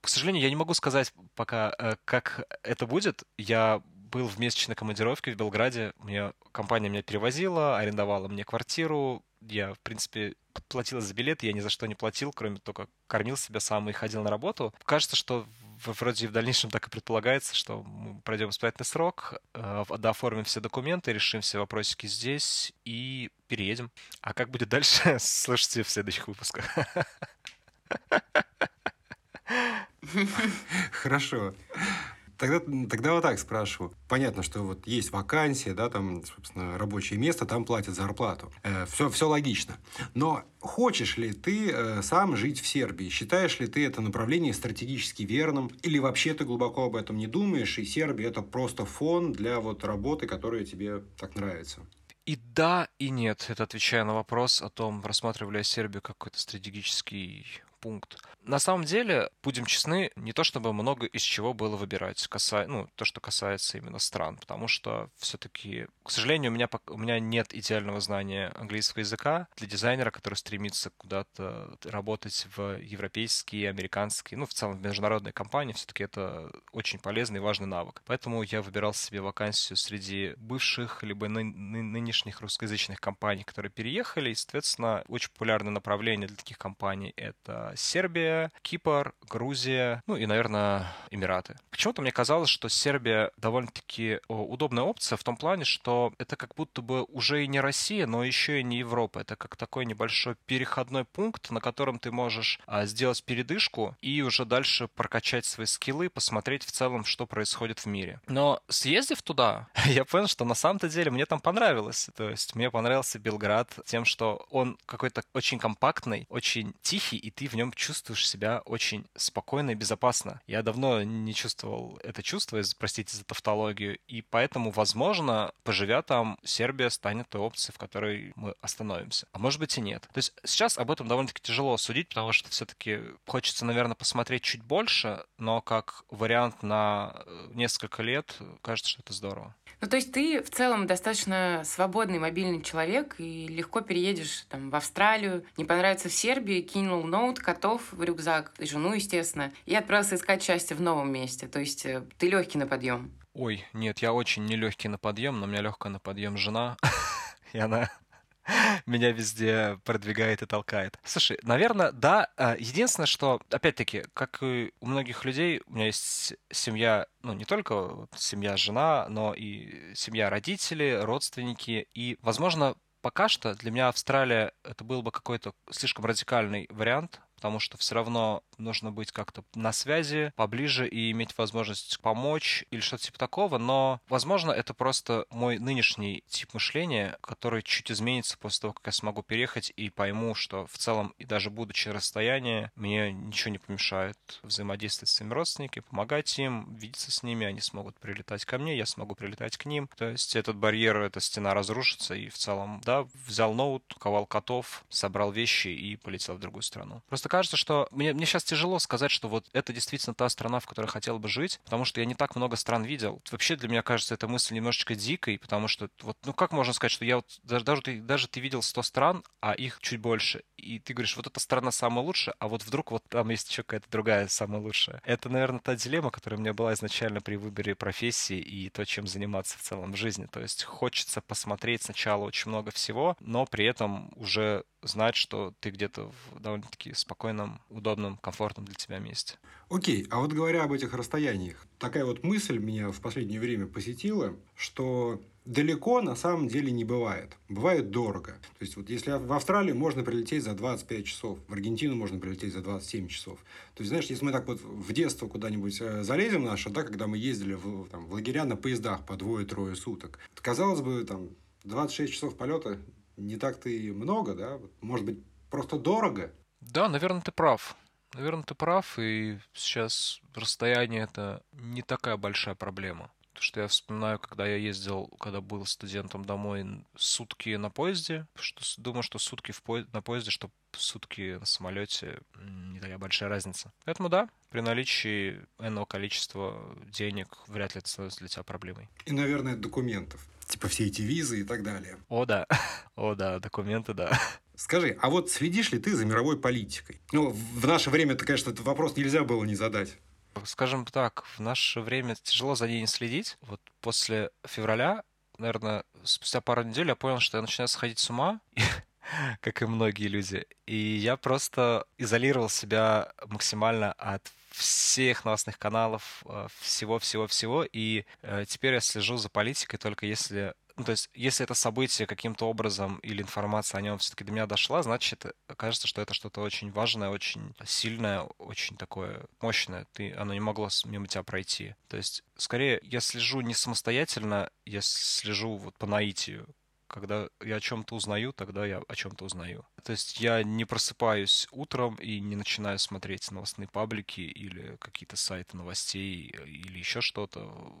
К сожалению, я не могу сказать пока, э, как это будет. Я был в месячной командировке в Белграде. Мне, компания меня перевозила, арендовала мне квартиру. Я, в принципе, платил за билет, я ни за что не платил, кроме только кормил себя сам и ходил на работу. Кажется, что вроде в дальнейшем так и предполагается, что мы пройдем испытательный срок, э, дооформим все документы, решим все вопросики здесь и переедем. А как будет дальше, слушайте в следующих выпусках. Хорошо. Тогда, тогда вот так спрашиваю. Понятно, что вот есть вакансия, да, там, собственно, рабочее место, там платят зарплату. Э, все, все логично. Но хочешь ли ты э, сам жить в Сербии? Считаешь ли ты это направление стратегически верным? Или вообще ты глубоко об этом не думаешь, и Сербия это просто фон для вот работы, которая тебе так нравится? И да, и нет. Это отвечая на вопрос о том, рассматривали я Сербию как какой-то стратегический пункт. На самом деле, будем честны, не то чтобы много из чего было выбирать, каса... ну, то, что касается именно стран, потому что все-таки, к сожалению, у меня, у меня нет идеального знания английского языка. Для дизайнера, который стремится куда-то работать в европейские, американские, ну, в целом в международные компании, все-таки это очень полезный и важный навык. Поэтому я выбирал себе вакансию среди бывших либо ны- ны- нынешних русскоязычных компаний, которые переехали. И, соответственно, очень популярное направление для таких компаний — это Сербия, Кипр, Грузия, ну и, наверное, Эмираты. Почему-то мне казалось, что Сербия довольно-таки удобная опция в том плане, что это как будто бы уже и не Россия, но еще и не Европа. Это как такой небольшой переходной пункт, на котором ты можешь а, сделать передышку и уже дальше прокачать свои скиллы, посмотреть в целом, что происходит в мире. Но съездив туда, я понял, что на самом-то деле мне там понравилось. То есть мне понравился Белград тем, что он какой-то очень компактный, очень тихий, и ты в нем чувствуешь себя очень спокойно и безопасно. Я давно не чувствовал это чувство, простите за тавтологию, и поэтому, возможно, поживя там, Сербия станет той опцией, в которой мы остановимся. А может быть и нет. То есть сейчас об этом довольно-таки тяжело судить, потому что все-таки хочется, наверное, посмотреть чуть больше, но как вариант на э, несколько лет, кажется, что это здорово. Ну, то есть ты в целом достаточно свободный мобильный человек и легко переедешь там в Австралию, не понравится в Сербии, кинул ноут, котов в рюкзак, жену, естественно, и отправился искать счастье в новом месте. То есть э, ты легкий на подъем. Ой, нет, я очень нелегкий на подъем, но у меня легкая на подъем жена, и она меня везде продвигает и толкает. Слушай, наверное, да. А, единственное, что, опять-таки, как и у многих людей, у меня есть семья, ну, не только семья жена, но и семья родители, родственники. И, возможно, пока что для меня Австралия это был бы какой-то слишком радикальный вариант, потому что все равно нужно быть как-то на связи, поближе и иметь возможность помочь или что-то типа такого, но, возможно, это просто мой нынешний тип мышления, который чуть изменится после того, как я смогу переехать и пойму, что в целом, и даже будучи расстоянии, мне ничего не помешает взаимодействовать с своими родственниками, помогать им, видеться с ними, они смогут прилетать ко мне, я смогу прилетать к ним. То есть этот барьер, эта стена разрушится, и в целом, да, взял ноут, ковал котов, собрал вещи и полетел в другую страну. Просто кажется, что мне, мне сейчас тяжело сказать, что вот это действительно та страна, в которой хотел бы жить, потому что я не так много стран видел. Вообще для меня кажется эта мысль немножечко дикой, потому что вот, ну как можно сказать, что я вот даже, даже, ты, даже ты видел 100 стран, а их чуть больше, и ты говоришь, вот эта страна самая лучшая, а вот вдруг вот там есть еще какая-то другая самая лучшая. Это, наверное, та дилемма, которая у меня была изначально при выборе профессии и то, чем заниматься в целом в жизни. То есть хочется посмотреть сначала очень много всего, но при этом уже знать, что ты где-то в довольно-таки спокойном, удобном, комфортном для тебя месте. Окей, а вот говоря об этих расстояниях, такая вот мысль меня в последнее время посетила, что далеко на самом деле не бывает. Бывает дорого. То есть, вот если в Австралию можно прилететь за 25 часов, в Аргентину можно прилететь за 27 часов. То есть, знаешь, если мы так вот в детство куда-нибудь э, залезем наше, да, когда мы ездили в, там, в лагеря на поездах по двое-трое суток, казалось бы, там, 26 часов полета не так-то и много, да? Может быть, просто дорого? Да, наверное, ты прав. Наверное, ты прав, и сейчас расстояние это не такая большая проблема. Потому что я вспоминаю, когда я ездил, когда был студентом домой, сутки на поезде. Что, думаю, что сутки в по... на поезде, что сутки на самолете не такая большая разница. Поэтому да, при наличии энного количества денег вряд ли это становится для тебя проблемой. И, наверное, документов типа все эти визы и так далее. О, да. О, да, документы, да. Скажи, а вот следишь ли ты за мировой политикой? Ну, в наше время, конечно, этот вопрос нельзя было не задать. Скажем так, в наше время тяжело за ней не следить. Вот после февраля, наверное, спустя пару недель я понял, что я начинаю сходить с ума, как и многие люди. И я просто изолировал себя максимально от всех новостных каналов, всего-всего-всего, э, и э, теперь я слежу за политикой только если ну, то есть, если это событие каким-то образом или информация о нем все-таки до меня дошла, значит, кажется, что это что-то очень важное, очень сильное, очень такое мощное. Ты, оно не могло мимо тебя пройти. То есть, скорее, я слежу не самостоятельно, я слежу вот по наитию. Когда я о чем-то узнаю, тогда я о чем-то узнаю. То есть я не просыпаюсь утром и не начинаю смотреть новостные паблики или какие-то сайты новостей или еще что-то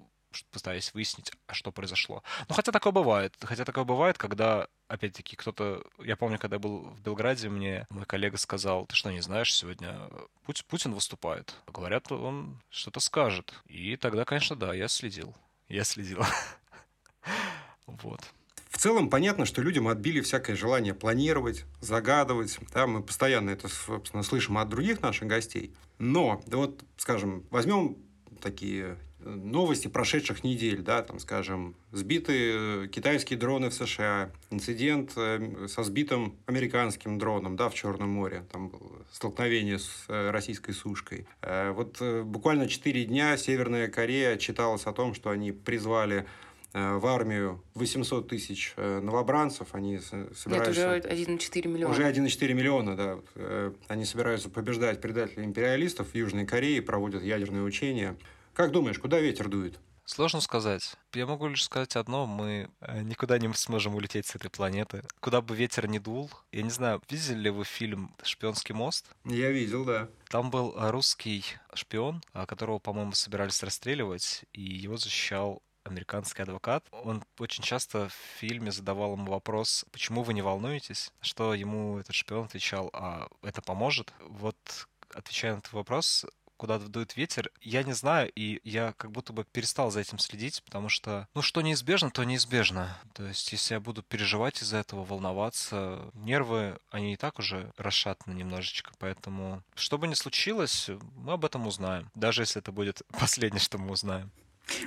пытаясь выяснить, а что произошло. Ну, хотя такое бывает. Хотя такое бывает, когда, опять-таки, кто-то... Я помню, когда я был в Белграде, мне мой коллега сказал, ты что, не знаешь, сегодня Путин выступает. Говорят, он что-то скажет. И тогда, конечно, да, я следил. Я следил. Вот. В целом понятно, что людям отбили всякое желание планировать, загадывать. Да, мы постоянно это, собственно, слышим от других наших гостей. Но, да вот, скажем, возьмем такие новости прошедших недель, да, там, скажем, сбиты китайские дроны в США, инцидент э, со сбитым американским дроном, да, в Черном море, там был столкновение с э, российской сушкой. Э, вот э, буквально четыре дня Северная Корея читалась о том, что они призвали в армию 800 тысяч новобранцев. Они собираются... Нет, уже 1,4 миллиона. Уже 1,4 миллиона, да. Они собираются побеждать предателей империалистов в Южной Корее, проводят ядерные учения. Как думаешь, куда ветер дует? Сложно сказать. Я могу лишь сказать одно, мы э, никуда не сможем улететь с этой планеты. Куда бы ветер ни дул, я не знаю, видели ли вы фильм «Шпионский мост»? Я видел, да. Там был русский шпион, а, которого, по-моему, собирались расстреливать, и его защищал американский адвокат. Он очень часто в фильме задавал ему вопрос, почему вы не волнуетесь? Что ему этот шпион отвечал, а это поможет? Вот отвечая на этот вопрос, куда дует ветер, я не знаю, и я как будто бы перестал за этим следить, потому что, ну, что неизбежно, то неизбежно. То есть, если я буду переживать из-за этого, волноваться, нервы, они и так уже расшатаны немножечко, поэтому, что бы ни случилось, мы об этом узнаем, даже если это будет последнее, что мы узнаем.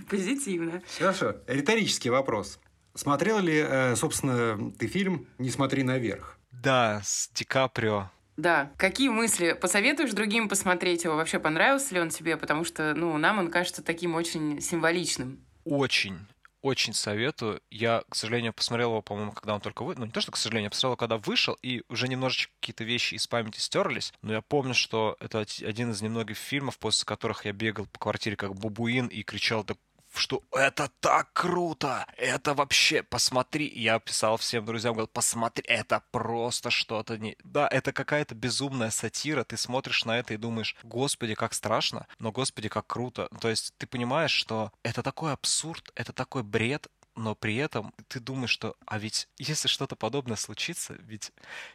Позитивно. Хорошо. Риторический вопрос. Смотрел ли, э, собственно, ты фильм «Не смотри наверх»? Да, с Ди Каприо. Да. Какие мысли? Посоветуешь другим посмотреть его? Вообще понравился ли он тебе? Потому что, ну, нам он кажется таким очень символичным. Очень. Очень советую. Я, к сожалению, посмотрел его, по-моему, когда он только вышел. Ну, не то, что, к сожалению, я посмотрел когда вышел, и уже немножечко какие-то вещи из памяти стерлись. Но я помню, что это один из немногих фильмов, после которых я бегал по квартире как бабуин и кричал так что это так круто, это вообще, посмотри, я писал всем друзьям, говорил, посмотри, это просто что-то не... Да, это какая-то безумная сатира, ты смотришь на это и думаешь, господи, как страшно, но господи, как круто. То есть ты понимаешь, что это такой абсурд, это такой бред, но при этом ты думаешь, что, а ведь если что-то подобное случится, ведь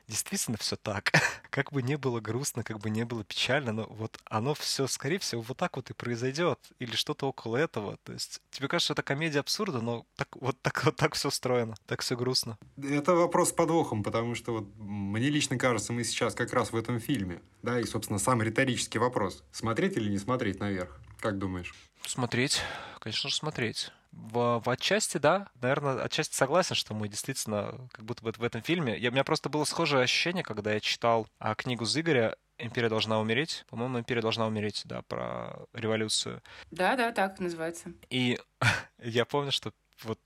действительно все так. как бы не было грустно, как бы не было печально, но вот оно все, скорее всего, вот так вот и произойдет. Или что-то около этого. То есть тебе кажется, это комедия абсурда, но так, вот так вот так все устроено, так все грустно. Это вопрос с подвохом, потому что вот мне лично кажется, мы сейчас как раз в этом фильме. Да, и, собственно, самый риторический вопрос. Смотреть или не смотреть наверх? Как думаешь? Смотреть, конечно же, смотреть. В, в отчасти, да. Наверное, отчасти согласен, что мы действительно как будто бы в этом фильме. Я, у меня просто было схожее ощущение, когда я читал а, книгу Зыгоря «Империя должна умереть». По-моему, «Империя должна умереть», да, про революцию. Да, да, так называется. И я помню, что вот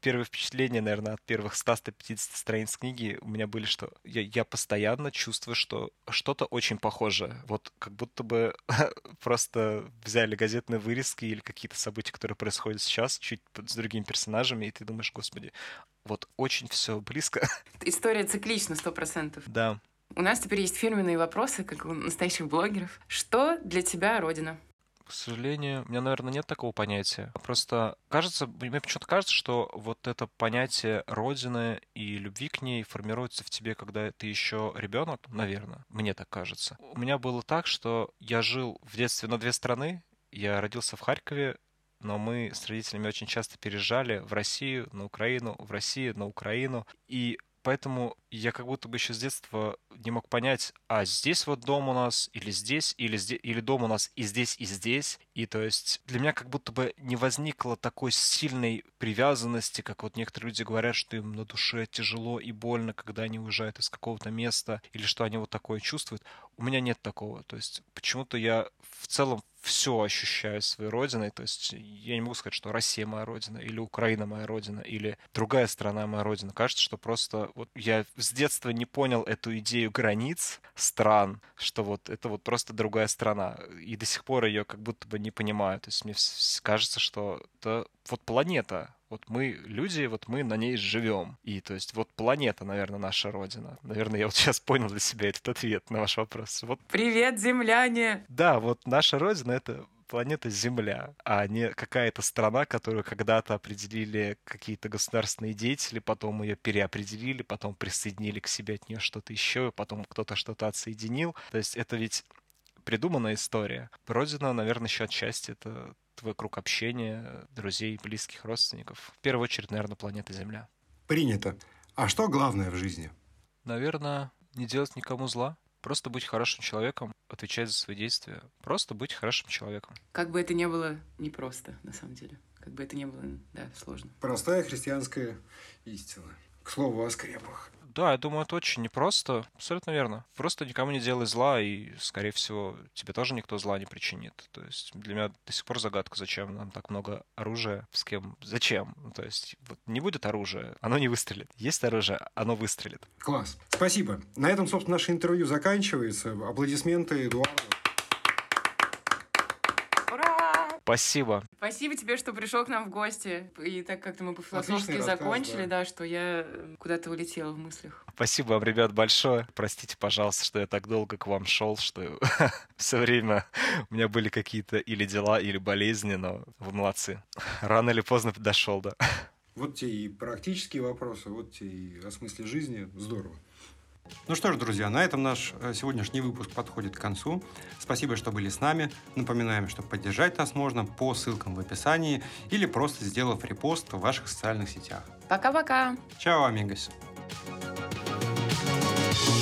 первые впечатления, наверное, от первых 100-150 страниц книги у меня были, что я, я постоянно чувствую, что что-то очень похожее. Вот как будто бы просто взяли газетные вырезки или какие-то события, которые происходят сейчас, чуть с другими персонажами, и ты думаешь, господи, вот очень все близко. История циклична, сто процентов. Да. У нас теперь есть фирменные вопросы, как у настоящих блогеров. Что для тебя Родина? К сожалению, у меня, наверное, нет такого понятия. Просто кажется, мне почему-то кажется, что вот это понятие родины и любви к ней формируется в тебе, когда ты еще ребенок, наверное. Мне так кажется. У меня было так, что я жил в детстве на две страны. Я родился в Харькове, но мы с родителями очень часто переезжали в Россию, на Украину, в Россию, на Украину. И Поэтому я как будто бы еще с детства не мог понять, а здесь вот дом у нас, или здесь, или здесь, или дом у нас и здесь, и здесь. И то есть для меня как будто бы не возникло такой сильной привязанности, как вот некоторые люди говорят, что им на душе тяжело и больно, когда они уезжают из какого-то места, или что они вот такое чувствуют. У меня нет такого. То есть почему-то я в целом все ощущаю своей родиной. То есть я не могу сказать, что Россия моя родина, или Украина моя родина, или другая страна моя родина. Кажется, что просто вот я с детства не понял эту идею границ стран, что вот это вот просто другая страна. И до сих пор ее как будто бы не понимаю. То есть мне кажется, что это вот планета, вот мы люди, вот мы на ней живем. И то есть вот планета, наверное, наша родина. Наверное, я вот сейчас понял для себя этот ответ на ваш вопрос. Вот. Привет, земляне! Да, вот наша родина — это планета Земля, а не какая-то страна, которую когда-то определили какие-то государственные деятели, потом ее переопределили, потом присоединили к себе от нее что-то еще, потом кто-то что-то отсоединил. То есть это ведь придуманная история. Родина, наверное, еще отчасти это твой круг общения, друзей, близких, родственников. В первую очередь, наверное, планета Земля. Принято. А что главное в жизни? Наверное, не делать никому зла. Просто быть хорошим человеком, отвечать за свои действия. Просто быть хорошим человеком. Как бы это ни было непросто, на самом деле. Как бы это ни было, да, сложно. Простая христианская истина. К слову о скрепах. Да, я думаю, это очень непросто. Абсолютно верно. Просто никому не делай зла, и, скорее всего, тебе тоже никто зла не причинит. То есть для меня до сих пор загадка, зачем нам так много оружия, с кем, зачем. Ну, то есть вот не будет оружия, оно не выстрелит. Есть оружие, оно выстрелит. Класс. Спасибо. На этом, собственно, наше интервью заканчивается. Аплодисменты Эдуарду. Спасибо. Спасибо тебе, что пришел к нам в гости. И так как-то мы по-философски закончили, да. да, что я э, куда-то улетела в мыслях. Спасибо вам, ребят, большое. Простите, пожалуйста, что я так долго к вам шел, что все время у меня были какие-то или дела, или болезни, но вы молодцы. Рано или поздно дошел, да. Вот те и практические вопросы, вот те и о смысле жизни. Здорово. Ну что ж, друзья, на этом наш э, сегодняшний выпуск подходит к концу. Спасибо, что были с нами. Напоминаем, что поддержать нас можно по ссылкам в описании или просто сделав репост в ваших социальных сетях. Пока-пока. Чао, амигос. thank you